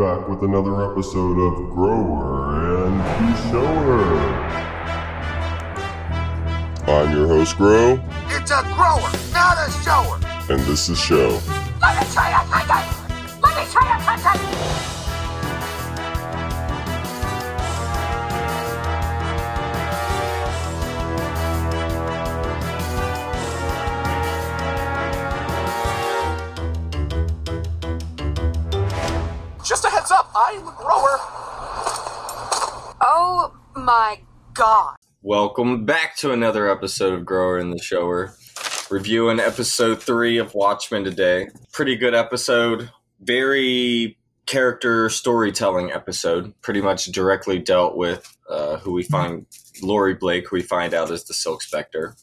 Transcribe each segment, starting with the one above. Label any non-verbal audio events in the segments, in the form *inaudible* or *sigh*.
Back with another episode of Grower and the Shower. I'm your host, Grow, It's a grower, not a shower. and this is Show. Let me try content! Let me try your Just a heads up, I'm a grower. Oh my god. Welcome back to another episode of Grower in the Shower. Reviewing episode three of Watchmen today. Pretty good episode. Very character storytelling episode. Pretty much directly dealt with uh, who we find, Laurie Blake, who we find out is the Silk Spectre.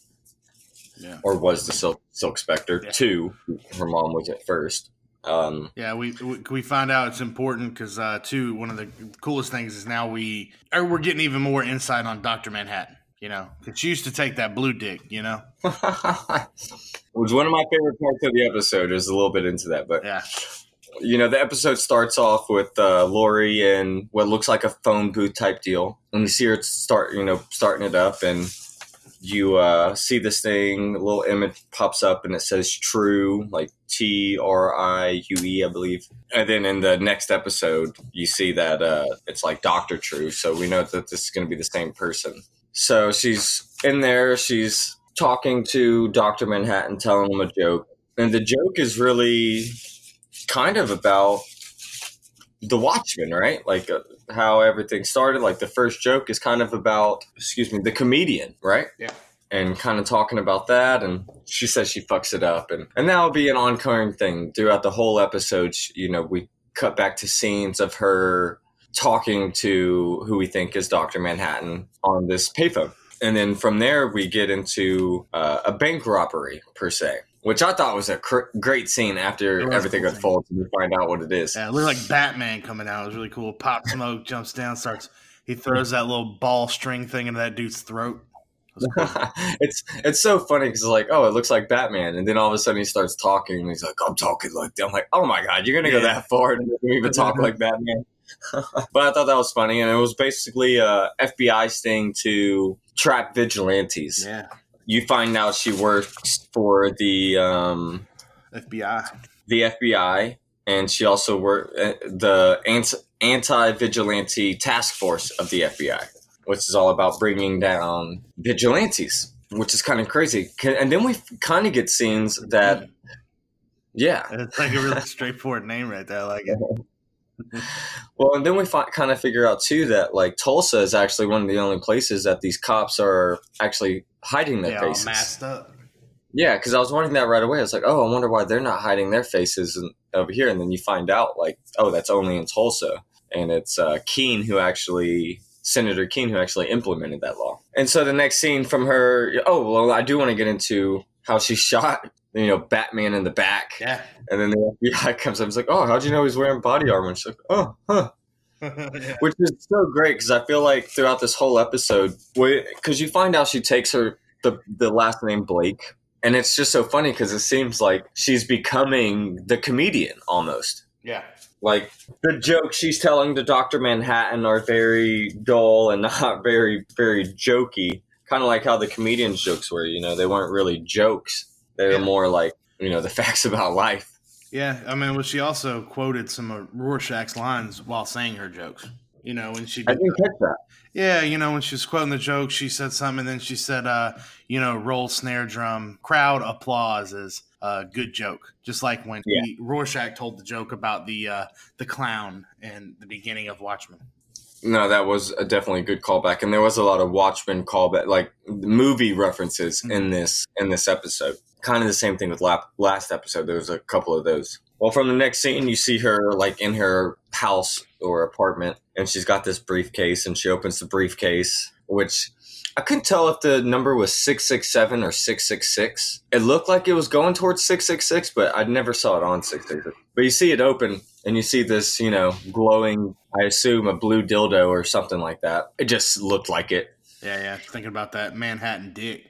Yeah. Or was the Silk, Silk Spectre. Yeah. Two. Her mom was at first. Um, Yeah, we we, we find out it's important because uh, too one of the coolest things is now we or we're getting even more insight on Doctor Manhattan. You know, because she used to take that blue dick. You know, *laughs* was one of my favorite parts of the episode. is a little bit into that, but yeah, you know, the episode starts off with uh, Laurie in what looks like a phone booth type deal, and you see her start, you know, starting it up, and you uh, see this thing, a little image pops up, and it says "True," like T R I U E, I believe. And then in the next episode, you see that uh, it's like Doctor Trieu, so we know that this is going to be the same person. So she's in there, she's talking to Doctor Manhattan, telling him a joke, and the joke is really kind of about the Watchmen, right? Like uh, how everything started. Like the first joke is kind of about, excuse me, the comedian, right? Yeah. And kind of talking about that, and she says she fucks it up, and and that'll be an ongoing thing throughout the whole episode. You know, we cut back to scenes of her talking to who we think is Doctor Manhattan on this payphone, and then from there we get into uh, a bank robbery per se, which I thought was a cr- great scene after everything cool unfolds and we find out what it is. yeah, it looked like Batman coming out. It was really cool. Pop smoke jumps down, starts. He throws that little ball string thing into that dude's throat. Cool. *laughs* it's it's so funny because it's like oh it looks like Batman and then all of a sudden he starts talking and he's like I'm talking like that. I'm like oh my god you're gonna go that far and even talk *laughs* like Batman. *laughs* but I thought that was funny and it was basically uh, a FBI sting to trap vigilantes. yeah, You find out she works for the um, FBI. the FBI and she also worked the anti vigilante task force of the FBI, which is all about bringing down vigilantes, which is kind of crazy. And then we kind of get scenes that, yeah, *laughs* It's like a really straightforward name right there. I like it. *laughs* well, and then we fi- kind of figure out too that like Tulsa is actually one of the only places that these cops are actually hiding their faces. masked up. Yeah, because I was wondering that right away. I was like, oh, I wonder why they're not hiding their faces in, over here. And then you find out, like, oh, that's only in Tulsa. And it's uh, Keene who actually, Senator Keene who actually implemented that law. And so the next scene from her, oh, well, I do want to get into how she *laughs* shot, you know, Batman in the back. Yeah. And then the FBI *laughs* comes up and is like, oh, how'd you know he's wearing body armor? And she's like, oh, huh *laughs* yeah. which is so great because I feel like throughout this whole episode, because you find out she takes her the the last name Blake, and it's just so funny because it seems like she's becoming the comedian almost. Yeah. Like the jokes she's telling to Doctor Manhattan are very dull and *laughs* not very very jokey. Kind of like how the comedian's jokes were. You know, they weren't really jokes. They were Yeah. more like you know the *laughs* facts about life. Yeah, I mean, well, she also quoted some of Rorschach's lines while saying her jokes. You know, when she I did, didn't catch that. yeah, you know, when she was quoting the joke, she said something, and then she said, uh, you know, roll snare drum, crowd applause is a good joke. Just like when Yeah. he, Rorschach told the joke about the uh, the clown in the beginning of Watchmen. No, that was a definitely a good callback, and there was a lot of Watchmen callback, like movie references in this in this episode. Kind of the same thing with lap, last episode. There was a couple of those. Well, from the next scene, you see her like in her house or apartment, and she's got this briefcase, and she opens the briefcase, which I couldn't tell if the number was six six seven or six six six. It looked like it was going towards six six six, but I never saw it on six six six. But you see it open, and you see this, you know, glowing. I assume a blue dildo or something like that. It just looked like it. Yeah, yeah. Thinking about that Manhattan Dick,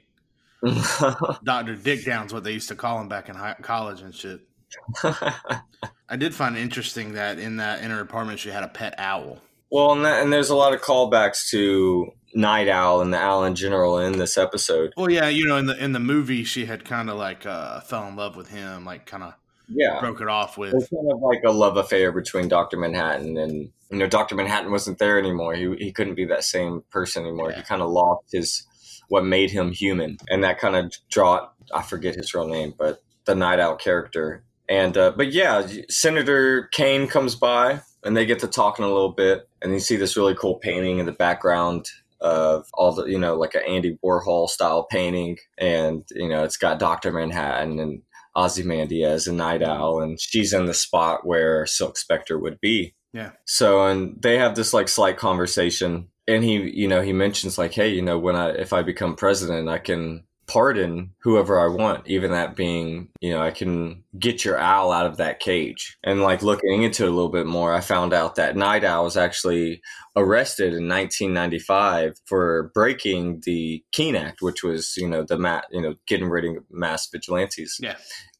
*laughs* Doctor Dick Down's what they used to call him back in high, college and shit. *laughs* I did find it interesting that in that inner apartment she had a pet owl. well, and, that, and there's a lot of callbacks to Night Owl and the Owl in general in this episode. Well, yeah, you know, in the in the movie she had kind of like uh, fell in love with him, like kind of Yeah. broke it off with. It's kind of like a love affair between Doctor Manhattan and you know Doctor Manhattan wasn't there anymore. He he couldn't be that same person anymore. He kind of lost his what made him human, and that kind of draw I forget his real name, but the Night Owl character. And uh, but yeah, Senator Kane comes by and they get to talking a little bit, and you see this really cool painting in the background of all the you know like an Andy Warhol style painting, and you know it's got Doctor Manhattan and Ozymandias and Night Owl, and she's in the spot where Silk Spectre would be. Yeah. So, and they have this like slight conversation, and he, you know, he mentions like, hey, you know, when I if I become president, I can pardon whoever I want, even that being, you know, I can get your owl out of that cage. And like looking into it a little bit more, I found out that Night Owl was actually arrested in 1995 for breaking the Keene Act, which was, you know, the mat, you know, getting rid of mass vigilantes. Yeah.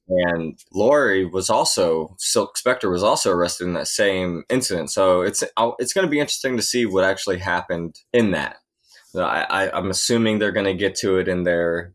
And Laurie was also Silk Spectre was also arrested in that same incident. So it's it's going to be interesting to see what actually happened in that. I, I, I'm assuming they're going to get to it in their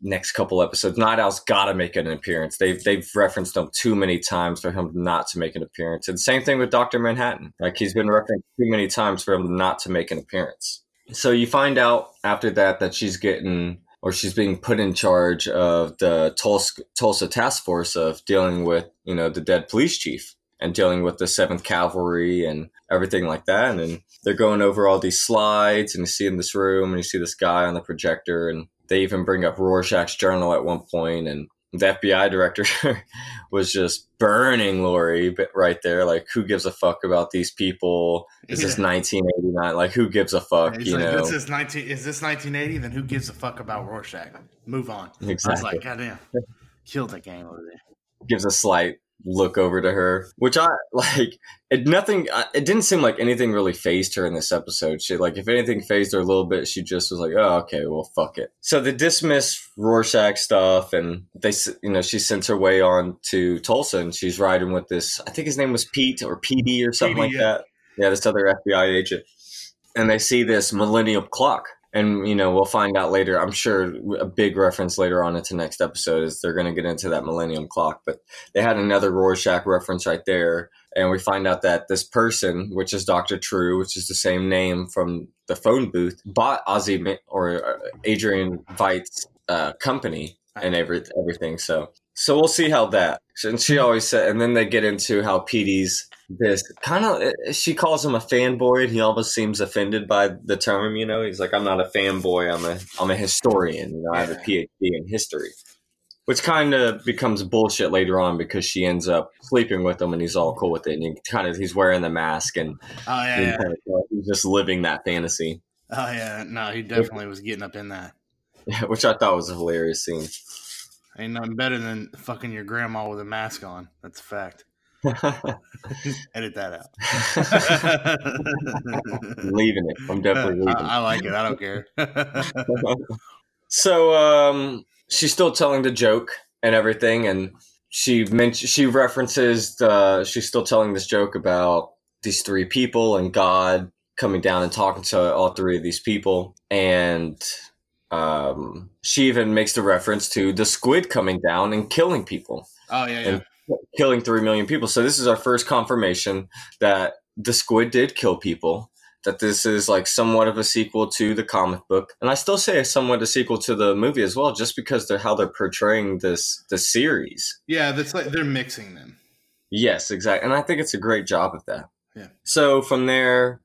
next couple episodes. Night Owl's got to make an appearance. They've they've referenced him too many times for him not to make an appearance. And same thing with Doctor Manhattan. Like he's been referenced too many times for him not to make an appearance. So you find out after that that she's getting or she's being put in charge of the Tulsa, Tulsa task force of dealing with you know the dead police chief and dealing with the Seventh Cavalry and everything like that. And then they're going over all these slides, and you see in this room, and you see this guy on the projector, and they even bring up Rorschach's journal at one point, and the FBI director *laughs* was just burning Laurie right there. Like, who gives a fuck about these people? Is this Yeah. 1989? Like, who gives a fuck? You like, know, this is 19, is this 1980? Then who gives a fuck about Rorschach? Move on. I was Exactly. like, goddamn, killed that game over there. gives a slight look over to her, which I *laughs* like. It nothing. It didn't seem like anything really phased her in this episode. She like, if anything phased her a little bit, she just was like, "Oh, okay, well, fuck it." So they dismiss Rorschach stuff, and they, you know, she sends her way on to Tulsa, and she's riding with this. I think his name was Pete or PD or something PD, like yeah. that. Yeah, this other FBI agent, and they see this Millennium Clock. And you know we'll find out later. I'm sure a big reference later on into next episode is they're going to get into that Millennium Clock. But they had another Rorschach reference right there, and we find out that this person, which is Doctor Trieu, which is the same name from the phone booth, bought Ozzy or uh, Adrian Veidt's uh, company and every, everything. So so we'll see how that. And she always said, and then they get into how Petey's this kind of. Eh, eh, she calls him a fanboy, and he almost seems offended by the term. You know, he's like, "I'm not a fanboy. I'm a I'm a historian. You know, I have a PhD in history." Which kind of becomes bullshit later on because she ends up sleeping with him, and he's all cool with it. And he kind of he's wearing the mask, and Oh yeah, yeah. kind of- he's just living that fantasy, oh yeah. No, he definitely was getting up in that. *laughs* which I thought was a hilarious scene. Ain't nothing better than fucking your grandma with a mask on. That's a fact. *laughs* Edit that out. *laughs* leaving it. I'm definitely leaving. I, I like it. I don't care. so um she's still telling the joke and everything and she mentions she references the she's still telling this joke about these three people and god coming down and talking to all three of these people and um she even makes the reference to the squid coming down and killing people oh yeah, yeah. And- killing 3 million people so this is our first confirmation that the squid did kill people that this is like somewhat of a sequel to the comic book and i still say somewhat a sequel to the movie as well just because they're how they're portraying this the series Yeah, that's like they're mixing them. yes exactly and i think it's a great job of that Yeah. so from there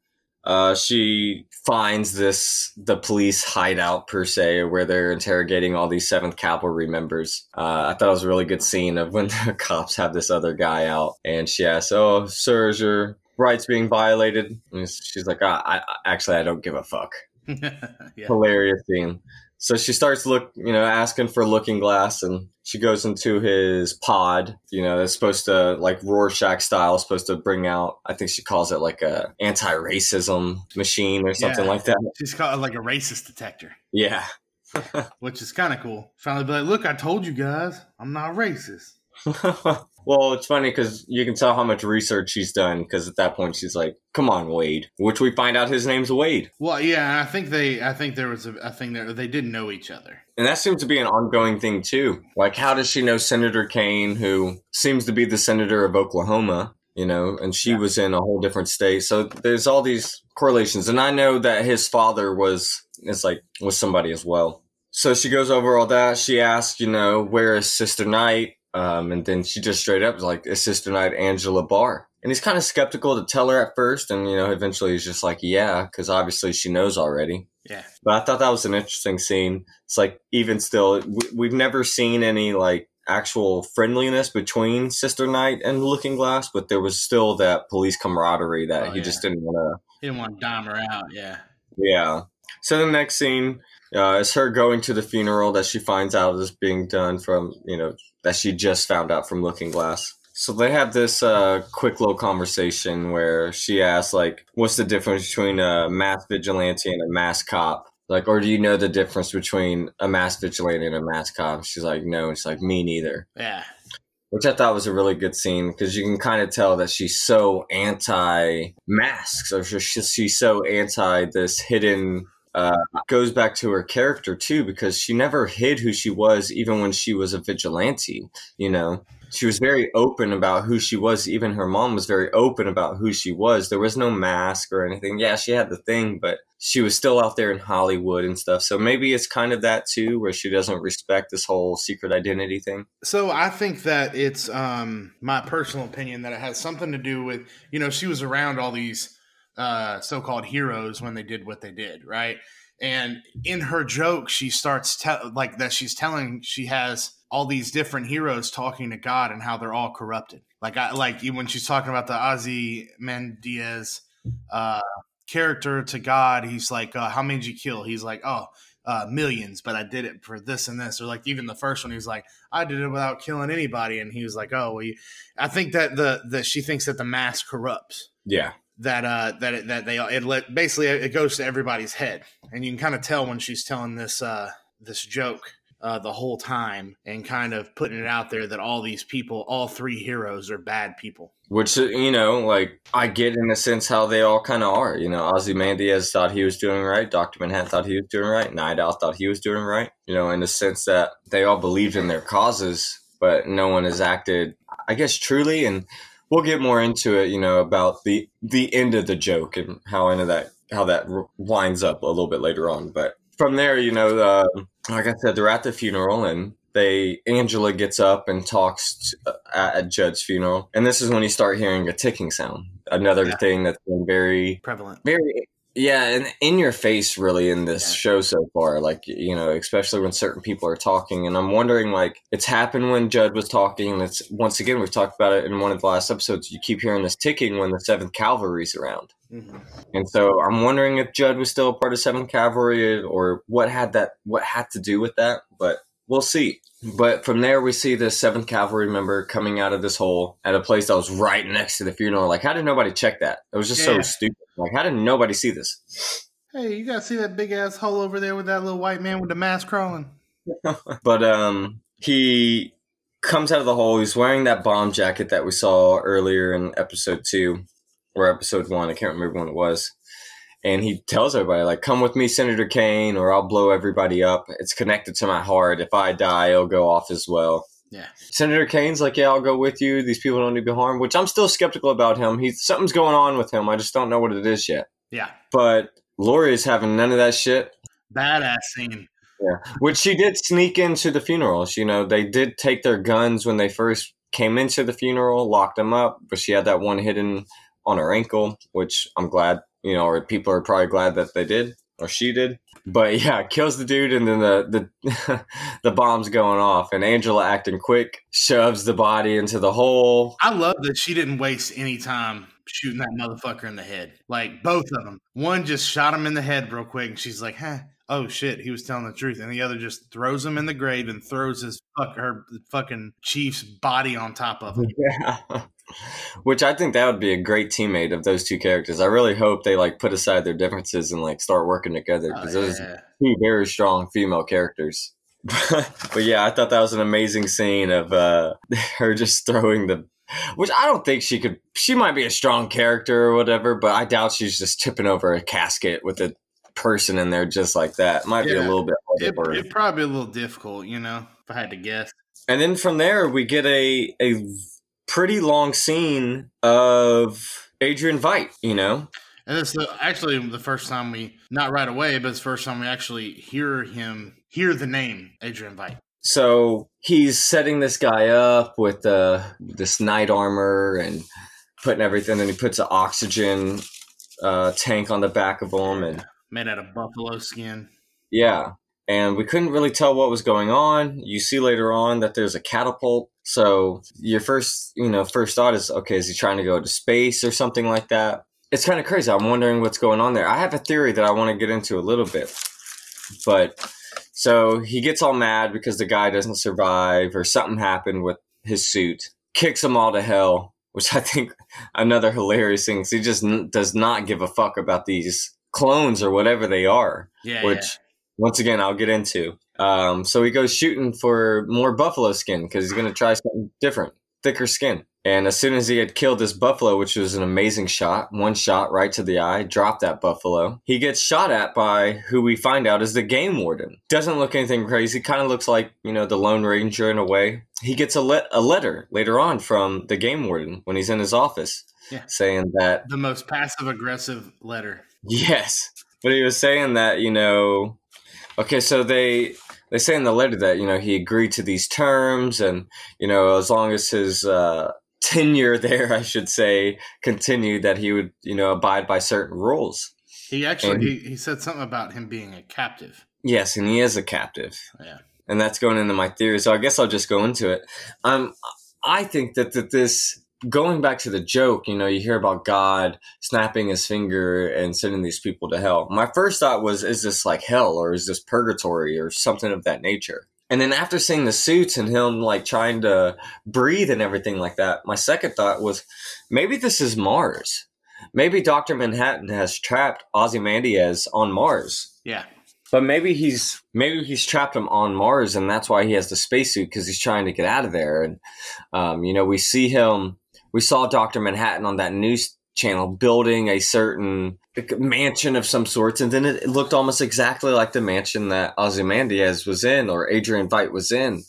uh, she finds this the police hideout per se where they're interrogating all these seventh cavalry members uh, i thought it was a really good scene of when *laughs* the cops have this other guy out and she asks oh sir is your rights being violated and she's like I, I actually i don't give a fuck *laughs* yeah. hilarious scene. So she starts look, you know, asking for Looking Glass, and she goes into his pod. You know, it's supposed to like Rorschach style, supposed to bring out. I think she calls it like a anti-racism machine or something Yeah. like that. She's called like a racist detector, Yeah, *laughs* which is kind of cool. Finally, be like, look, I told you guys, I'm not racist. *laughs* Well, it's funny because you can tell how much research she's done. Because at that point, she's like, "Come on, Wade," which we find out his name's Wade, Well, yeah, I think they, I think there was a, a thing there. They didn't know each other. and that seems to be an ongoing thing too. Like, how does she know Senator Kane, who seems to be the senator of Oklahoma? You know, and she Yeah. was in a whole different state. So there's all these correlations, and I know that his father was is like was somebody as well. So she goes over all that. She asks, you know, where is Sister Knight? Um, and then she just straight up is like, is Sister Knight Angela Abar? And he's kind of skeptical to tell her at first. And, you know, eventually he's just like, yeah, because obviously she knows already. Yeah. But I thought that was an interesting scene. It's like, even still, we, we've never seen any like actual friendliness between Sister Knight and Looking Glass, but there was still that police camaraderie that Oh, he yeah. just didn't want to He didn't want to dime her out. Yeah. yeah. So the next scene uh, is her going to the funeral that she finds out is being done from, you know, that she just found out from Looking Glass. So they have this uh, quick little conversation where she asks, like, what's the difference between a mass vigilante and a mass cop? Like, or do you know the difference between a mass vigilante and a mass cop? She's like, no. And she's like, me neither Yeah. which I thought was a really good scene because you can kind of tell that she's so anti masks or she's, she's so anti this hidden. Uh, goes back to her character too because she never hid who she was even when she was a vigilante you know? She was very open about who she was. Even her mom was very open about who she was. There was no mask or anything. Yeah she had the thing but she was still out there in hollywood and stuff. So maybe it's kind of that too where she doesn't respect this whole secret identity thing. So I think that it's um, my personal opinion that it has something to do with you know she was around all these uh, so-called heroes when they did what they did, right? And in her joke, she starts te- like that. She's telling she has all these different heroes talking to God and how they're all corrupted. Like I like when she's talking about the Ozzy Mendiez uh, character to God, he's like, uh, "How many did you kill?" He's like, "Oh." Uh, millions, but I did it for this and this, or like even the first one, he's like, I did it without killing anybody, and he was like, "Oh, well, I think that the that she thinks that the mass corrupts yeah that uh that that they it let basically it goes to everybody's head, and you can kind of tell when she's telling this uh this joke uh the whole time and kind of putting it out there that all these people, all three heroes, are bad people. Which you know, like I get in a sense how they all kind of are. You know, Ozymandias thought he was doing right. Doctor Manhattan thought he was doing right. Night Owl thought he was doing right. You know, in the sense that they all believed in their causes, but no one has acted, I guess, truly. And we'll get more into it. You know, about the the end of the joke and how into that how that winds up a little bit later on. But from there, you know, uh, like I said, they're at the funeral and they Angela gets up and talks uh, at, at Judd's funeral, and this is when you start hearing a ticking sound. Another Yeah. thing that's been very, Prevalent. very, yeah, and in your face, really, in this Yeah. show so far. Like you know, especially when certain people are talking, and I'm wondering, like, it's happened when Judd was talking, and it's once again we've talked about it in one of the last episodes. You keep hearing this ticking when the Seventh Cavalry's around. Mhm. And so I'm wondering if Judd was still a part of Seventh Cavalry or what had that what had to do with that, but we'll see. But from there we see the Seventh Cavalry member coming out of this hole at a place that was right next to the funeral. Like how did nobody check that? It was just so stupid. Like how did nobody see this? Hey, you guys see that big ass hole over there with that little white man with the mask crawling? *laughs* But um he comes out of the hole, he's wearing that bomb jacket that we saw earlier in episode two or episode one, I can't remember when it was. And he tells everybody like come with me senator kane or i'll blow everybody up. It's connected to my heart. If i die it'll go off as well. Yeah. senator kane's like yeah i'll go with you. These people don't need to be harmed which i'm still skeptical about him. He's something's going on with him. I just don't know what it is yet. Yeah. but laurie is having none of that shit. Badass scene. Yeah. Which she did sneak into the funerals you know they did take their guns when they first came into the funeral locked them up but she had that one hidden on her ankle which i'm glad you know or people are probably glad that they did or she did but *laughs* yeah kills the dude and then the the *laughs* the bomb's going off and angela acting quick shoves the body into the hole I love that she didn't waste any time shooting that motherfucker in the head. Like both of them. One just shot him in the head real quick, and she's like, "Huh." Oh shit, he was telling the truth, and the other just throws him in the grave and throws his fuck her fucking chief's body on top of him. Yeah. *laughs* Which I think that would be a great teammate of those two characters. I really hope they like put aside their differences and like start working together because Oh, those yeah. two very strong female characters. *laughs* but yeah, I thought that was an amazing scene of uh, *laughs* her just throwing the. Which I don't think she could. She might be a strong character or whatever, but I doubt she's just tipping over a casket with a person in there just like that. Might be a little bit harder It, it'd probably be a little difficult, you know, if I had to guess. And then from there, we get a a pretty long scene of Adrian Veidt. You know, And it's the, actually the first time we, not right away, but it's the first time we actually hear him, hear the name Adrian Veidt. so he's setting this guy up with uh, this knight armor and putting everything. And he puts an oxygen uh, tank on the back of him, and Made out of buffalo skin. yeah. And we couldn't really tell what was going on. You see later on that there's a catapult. So your first, you know, first thought is, okay, is he trying to go to space or something like that? It's kind of crazy. I'm wondering what's going on there. I have a theory that I want to get into a little bit. But so he gets all mad because the guy doesn't survive or something happened with his suit, kicks them all to hell, which I think another hilarious thing. 'cause He just n- does not give a fuck about these clones or whatever they are Yeah, which yeah. once again I'll get into. Um, so he goes shooting for more buffalo skin because he's going to try something different, thicker skin. And as soon as he had killed this buffalo, which was an amazing shot, one shot right to the eye, dropped that buffalo. He gets shot at by who we find out is the game warden. Doesn't look anything crazy. Kind of looks like you know the Lone Ranger in a way. He gets a le- a letter later on from the game warden when he's in his office, Yeah. saying that The most passive aggressive letter. Yes, but he was saying that you know, okay, so they they say in the letter that you know he agreed to these terms, and you know as long as his uh, tenure *laughs* there, I should say, continued, that he would you know abide by certain rules. He actually And- he, he said something about him being a captive. Yes, and he is a captive. Yeah. and that's going into my theory. So I guess I'll just go into it. Um, I think that, that this going back to the joke, you know, you hear about God snapping his finger and sending these people to hell. My first thought was, is this like hell or is this purgatory or something of that nature? And then after seeing the suits and him like trying to breathe and everything like that, my second thought was maybe this is Mars. Maybe Dr. Manhattan has trapped Ozymandias on Mars Yeah. but maybe he's maybe he's trapped him on Mars, and that's why he has the spacesuit because he's trying to get out of there. And um, you know, we see him. We saw Doctor Manhattan on that news channel building a certain mansion of some sorts, and then it, looked almost exactly like the mansion that Ozymandias was in, or Adrian Veidt was in.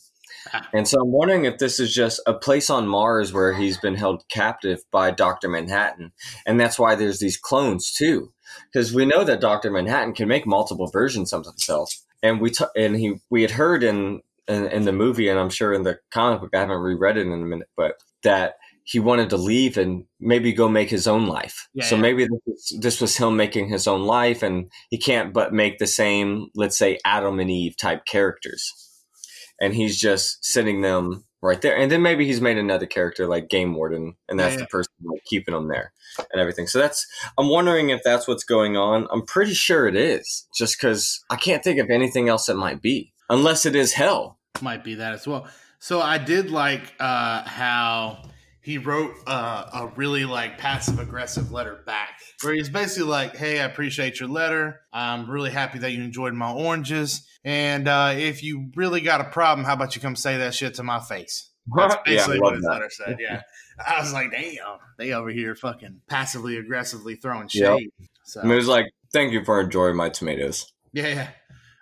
Ah. And so I'm wondering if this is just a place on Mars where he's been held captive by Doctor Manhattan, and that's why there's these clones too because we know that Doctor Manhattan can make multiple versions of himself, and we t- and he we had heard in, in in the movie, and I'm sure in the comic book, I haven't reread it in a minute, but that he wanted to leave and maybe go make his own life. Yeah, so yeah. maybe this was, this was him making his own life, and he can't but make the same, let's say, Adam and Eve type characters, and he's just sitting them right there. And then maybe he's made another character like Game Warden, and that's Yeah, the person like keeping them there and everything. So that's I'm wondering if that's what's going on. I'm pretty sure it is, just because I can't think of anything else it might be, unless it is hell. might be that as well. So I did like uh, how he wrote uh, a really like passive aggressive letter back, where he's basically like, "Hey, I appreciate your letter. I'm really happy that you enjoyed my oranges, and uh, if you really got a problem, how about you come say that shit to my face?" *laughs* That's basically love what his that. letter said. Yeah, I was like, "Damn, they over here fucking passively aggressively throwing Yep. shade." So And it was like, thank you for enjoying my tomatoes. yeah, yeah.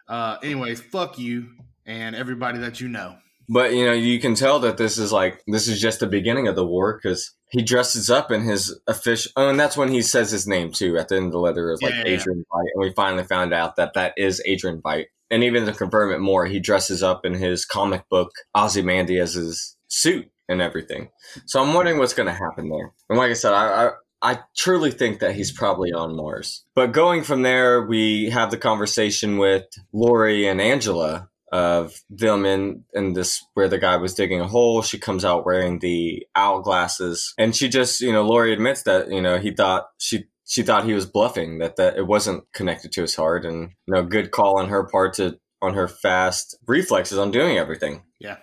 Uh, anyways, fuck you and everybody that you know. But you know, you can tell that this is like this is just the beginning of the war because he dresses up in his official. Oh, and that's when he says his name too at the end of the letter is like Yeah. Adrian Veidt, and we finally found out that that is Adrian Veidt. And even to confirm it more, he dresses up in his comic book Ozymandias' suit and everything. So I'm wondering what's going to happen there. And like I said, I, I I truly think that he's probably on Mars. But going from there, we have the conversation with Laurie and Angela of them in in this where the guy was digging a hole. She comes out wearing the owl glasses, and she just you know Laurie admits that you know he thought she she thought he was bluffing that that it wasn't connected to his heart, and you know good call on her part to on her fast reflexes on doing everything. Yeah.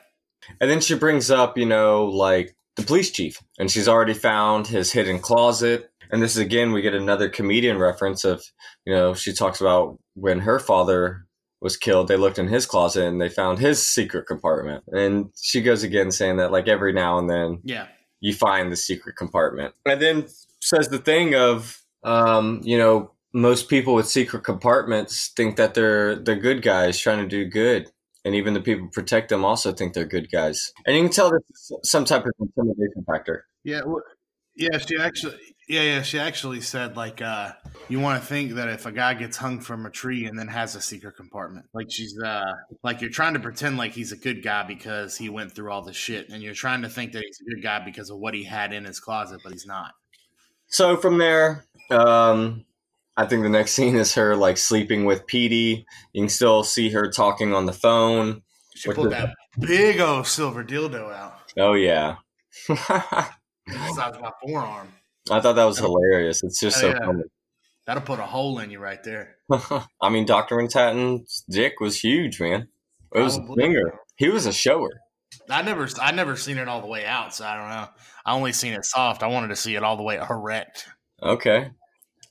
And then she brings up, you know, like the police chief, and she's already found his hidden closet. And this is again, we get another comedian reference of, you know, she talks about when her father was killed, they looked in his closet and they found his secret compartment. And she goes again saying that like every now and then Yeah. you find the secret compartment. And then says the thing of, um, you know, most people with secret compartments think that they're they're good guys trying to do good, and even the people protect them also think they're good guys. And you can tell there's some type of intimidation factor. Yeah. Well, yeah. She actually. Yeah, yeah. She actually said like, uh, you want to think that if a guy gets hung from a tree and then has a secret compartment, like she's uh, like you're trying to pretend like he's a good guy because he went through all the shit, and you're trying to think that he's a good guy because of what he had in his closet, but he's not. So from there, um, I think the next *laughs* scene is her like sleeping with Petey. You can still see her talking on the phone. She pulled that big old silver dildo out. Oh yeah. *laughs* Size my forearm. Thought that was hilarious. It's just Oh, so yeah. funny. That'll put a hole in you right there. *laughs* I mean, Dr. Manhattan's dick was huge, man. It was a finger. He was a shower. I never, I never seen it all the way out, so I don't know. I only seen it soft. I wanted to see it all the way erect. Okay.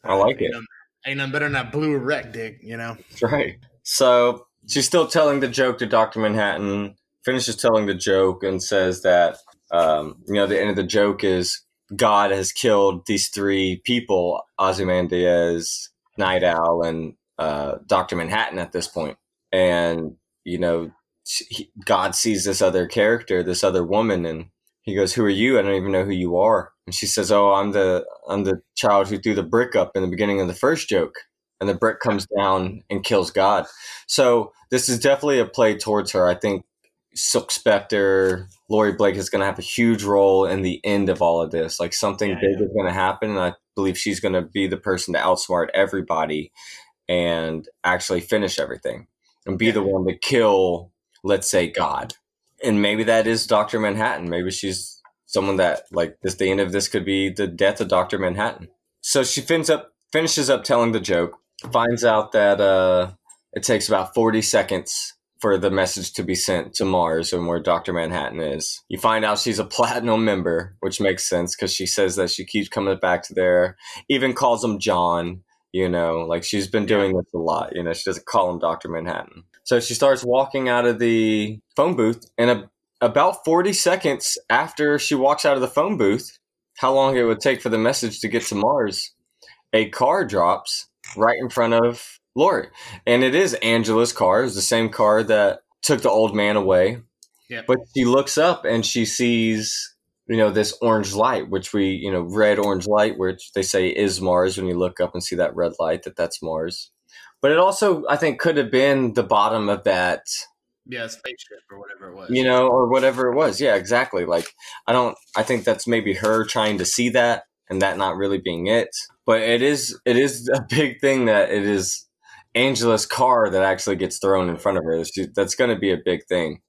I like it. Ain't nothing- Ain't nothing better than that blue erect dick, you know. That's right. So she's still telling the joke to Dr. Manhattan, finishes telling the joke and says that, um, you know, the end of the joke is God has killed these three people, Ozymandias, Night Owl, and uh, Dr. Manhattan at this point. And, you know, he, God sees this other character, this other woman, and he goes, "Who are you? I don't even know who you are." And she says, "Oh, I'm the I'm the child who threw the brick up in the beginning of the first joke." And the brick comes down and kills God. So this is definitely a play towards her. I think Silk Spectre, Laurie Blake is going to have a huge role in the end of all of this. Like something Yeah, big yeah. is going to happen, and I believe she's going to be the person to outsmart everybody and actually finish everything and be Yeah. the one to kill, let's say, God. And maybe that is Doctor Manhattan. Maybe she's someone that like this. The end of this could be the death of Doctor Manhattan. So she fins up, finishes up telling the joke, finds out that uh, it takes about forty seconds for the message to be sent to Mars and where Dr. Manhattan is. You find out she's a platinum member, which makes sense because she says that she keeps coming back to there, even calls him John, you know, like she's been doing this a lot, you know, she doesn't call him Dr. Manhattan. So she starts walking out of the phone booth and a, about 40 seconds after she walks out of the phone booth, how long it would take for the message to get to Mars, a car drops right in front of Laurie. And it is Angela's car. It's the same car that took the old man away. Yep. But she looks up and she sees, you know, this orange light, which we, you know, red orange light, which they say is Mars when you look up and see that red light, that that's Mars. But it also, I think, could have been the bottom of that Yeah, spaceship or whatever it was. you know, or whatever it was. Yeah, exactly. Like, I don't, I think that's maybe her trying to see that and that not really being it. But it is, it is a big thing that it is Angela's car that actually gets thrown in front of her. That's going to be a big thing.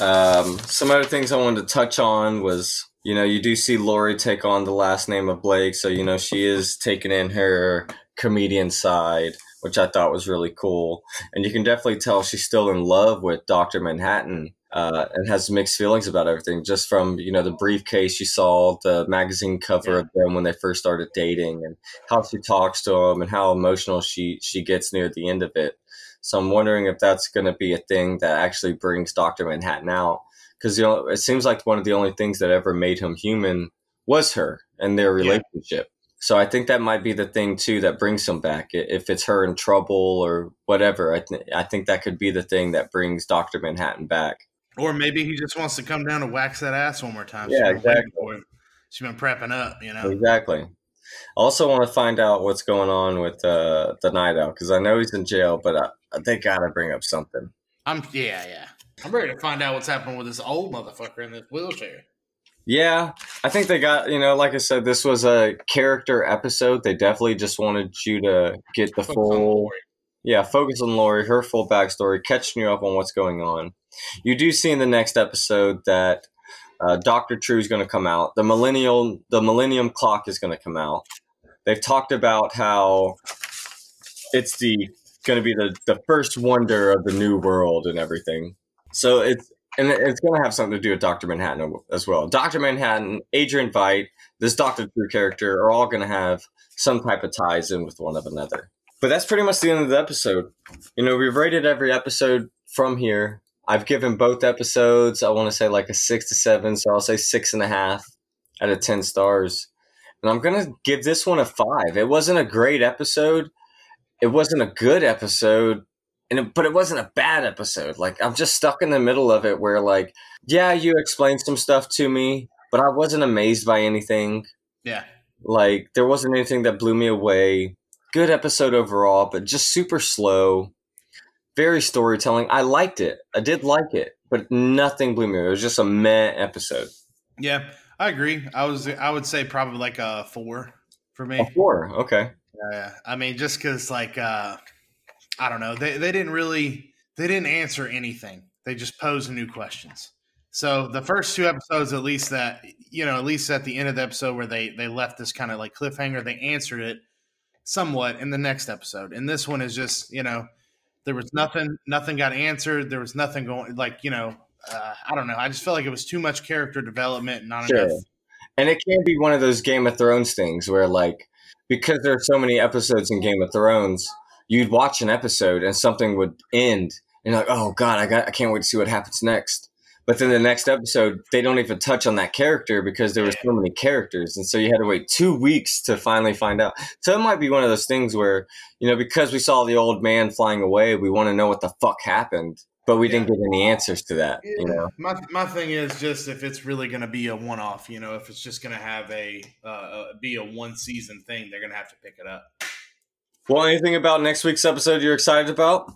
Um, some other things I wanted to touch on was, you know, you do see Laurie take on the last name of Blake. So, you know, she is taking in her comedian side, which I thought was really cool and you can definitely tell she's still in love with Doctor Manhattan uh, and has mixed feelings about everything. Just from you know the briefcase you saw, the magazine cover Yeah. of them when they first started dating, and how she talks to him, and how emotional she she gets near the end of it. So I'm wondering if that's going to be a thing that actually brings Doctor Manhattan out, because you know it seems like one of the only things that ever made him human was her and their Yeah. relationship. So I think that might be the thing too that brings him back. If it's her in trouble or whatever, I, th- I think that could be the thing that brings Doctor Manhattan back. Or maybe he just wants to come down and wax that ass one more time. Yeah, She's exactly. She's been prepping up, you know. Exactly. Also want to find out what's going on with uh, the Night Owl because I know he's in jail, but I, they gotta bring up something. I'm yeah, yeah. I'm ready to find out what's happening with this old motherfucker in this wheelchair. Yeah, I think they got you know, like I said, this was a character episode. They definitely just wanted you to get the full. Yeah, focus on Laurie, her full backstory, catching you up on what's going on. You do see in the next episode that uh, Doctor Trieu is going to come out. The millennial, the Millennium Clock is going to come out. They've talked about how it's the going to be the the first wonder of the new world and everything. So it's and it's going to have something to do with Doctor Manhattan as well. Doctor Manhattan, Adrian Veidt, this Doctor Trieu character are all going to have some type of ties in with one of another. But that's pretty much the end of the episode. You know, we've rated every episode from here. I've given both episodes, I want to say like a six to seven, so I'll say six and a half out of 10 stars. And I'm going to give this one a five. It wasn't a great episode, it wasn't a good episode, and it, but it wasn't a bad episode. Like, I'm just stuck in the middle of it where, like, yeah, you explained some stuff to me, but I wasn't amazed by anything. Yeah. Like, there wasn't anything that blew me away. Good episode overall, but just super slow. Very storytelling. I liked it. I did like it, but nothing blew me. away. It was just a meh episode. Yeah, I agree. I was I would say probably like a four for me. A four. Okay. Yeah, I mean, just because like uh, I don't know, they they didn't really they didn't answer anything. They just posed new questions. So the first two episodes, at least that you know, at least at the end of the episode where they they left this kind of like cliffhanger, they answered it somewhat in the next episode. And this one is just you know, there was nothing, nothing got answered. There was nothing going like you know, uh, I don't know. I just felt like it was too much character development, and not Sure. enough. And it can be one of those Game of Thrones things where, like, because there are so many episodes in Game of Thrones, you'd watch an episode and something would end, and you're like, "Oh God, I got, I can't wait to see what happens next." But then the next episode, they don't even touch on that character because there were so many characters, and so you had to wait two weeks to finally find out. So it might be one of those things where, you know, because we saw the old man flying away, we want to know what the fuck happened, but we didn't get any answers to that. You know. My my thing is just if it's really going to be a one off, you know, if it's just going to have a uh, uh, be a one season thing, they're going to have to pick it up. Well, anything about next week's episode you're excited about?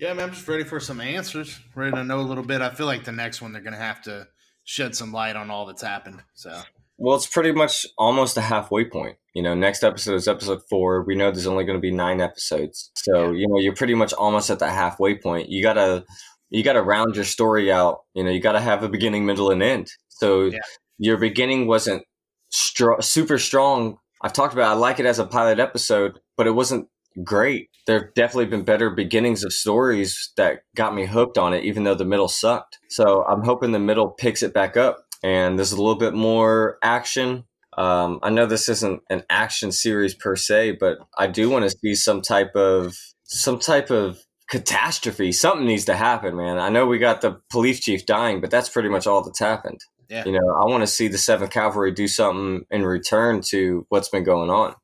Yeah, man, I'm just ready for some answers. Ready to know a little bit. I feel like the next one they're going to have to shed some light on all that's happened. So Well, it's pretty much almost a halfway point. You know, next episode is episode four. We know there's only going to be nine episodes, so you know you're pretty much almost at the halfway point. You gotta you gotta round your story out. You know, you gotta have a beginning, middle, and end. So Yeah. your beginning wasn't str- super strong. I've talked about. I like it as a pilot episode, but it wasn't great. There have definitely been better beginnings of stories that got me hooked on it, even though the middle sucked. So I'm hoping the middle picks it back up and there's a little bit more action. Um, I know this isn't an action series per se, but I do want to see some type of some type of catastrophe. Something needs to happen, man. I know we got the police chief dying, but that's pretty much all that's happened. Yeah. You know, I want to see the Seventh Cavalry do something in return to what's been going on.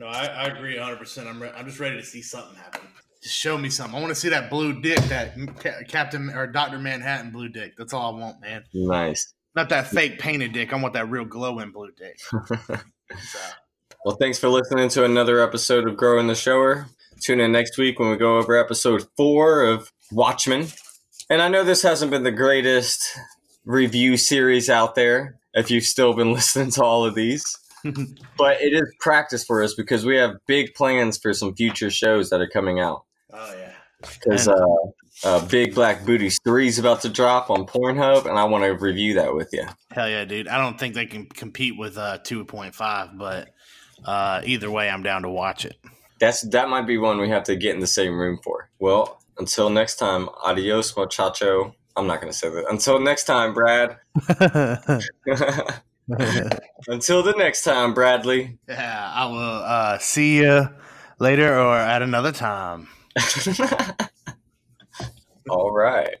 No, I, I agree 100. percent I'm re- I'm just ready to see something happen. Just show me something. I want to see that blue dick, that Ca- Captain or Doctor Manhattan blue dick. That's all I want, man. Nice. Not that fake painted dick. I want that real glowing blue dick. *laughs* So, Well, thanks for listening to another episode of Growing the Shower. Tune in next week when we go over episode four of Watchmen. And I know this hasn't been the greatest review series out there if you've still been *laughs* listening to all of these, *laughs* but it is practice for us because we have big plans for some future shows that are coming out. oh yeah. Because uh, uh, Big Black Booties 3 is about to drop on Pornhub, and I want to review that with you. Hell yeah, dude. I don't think they can compete with uh, 2.5, but uh, either way, I'm down to watch it. That's that might be one we have to get in the same room for. Well, until next time, adios, muchacho. I'm not going to say that. Until next time, Brad. *laughs* *laughs* *laughs* until the next time, Bradley. yeah, I will uh, see you later or at another time. *laughs* All right.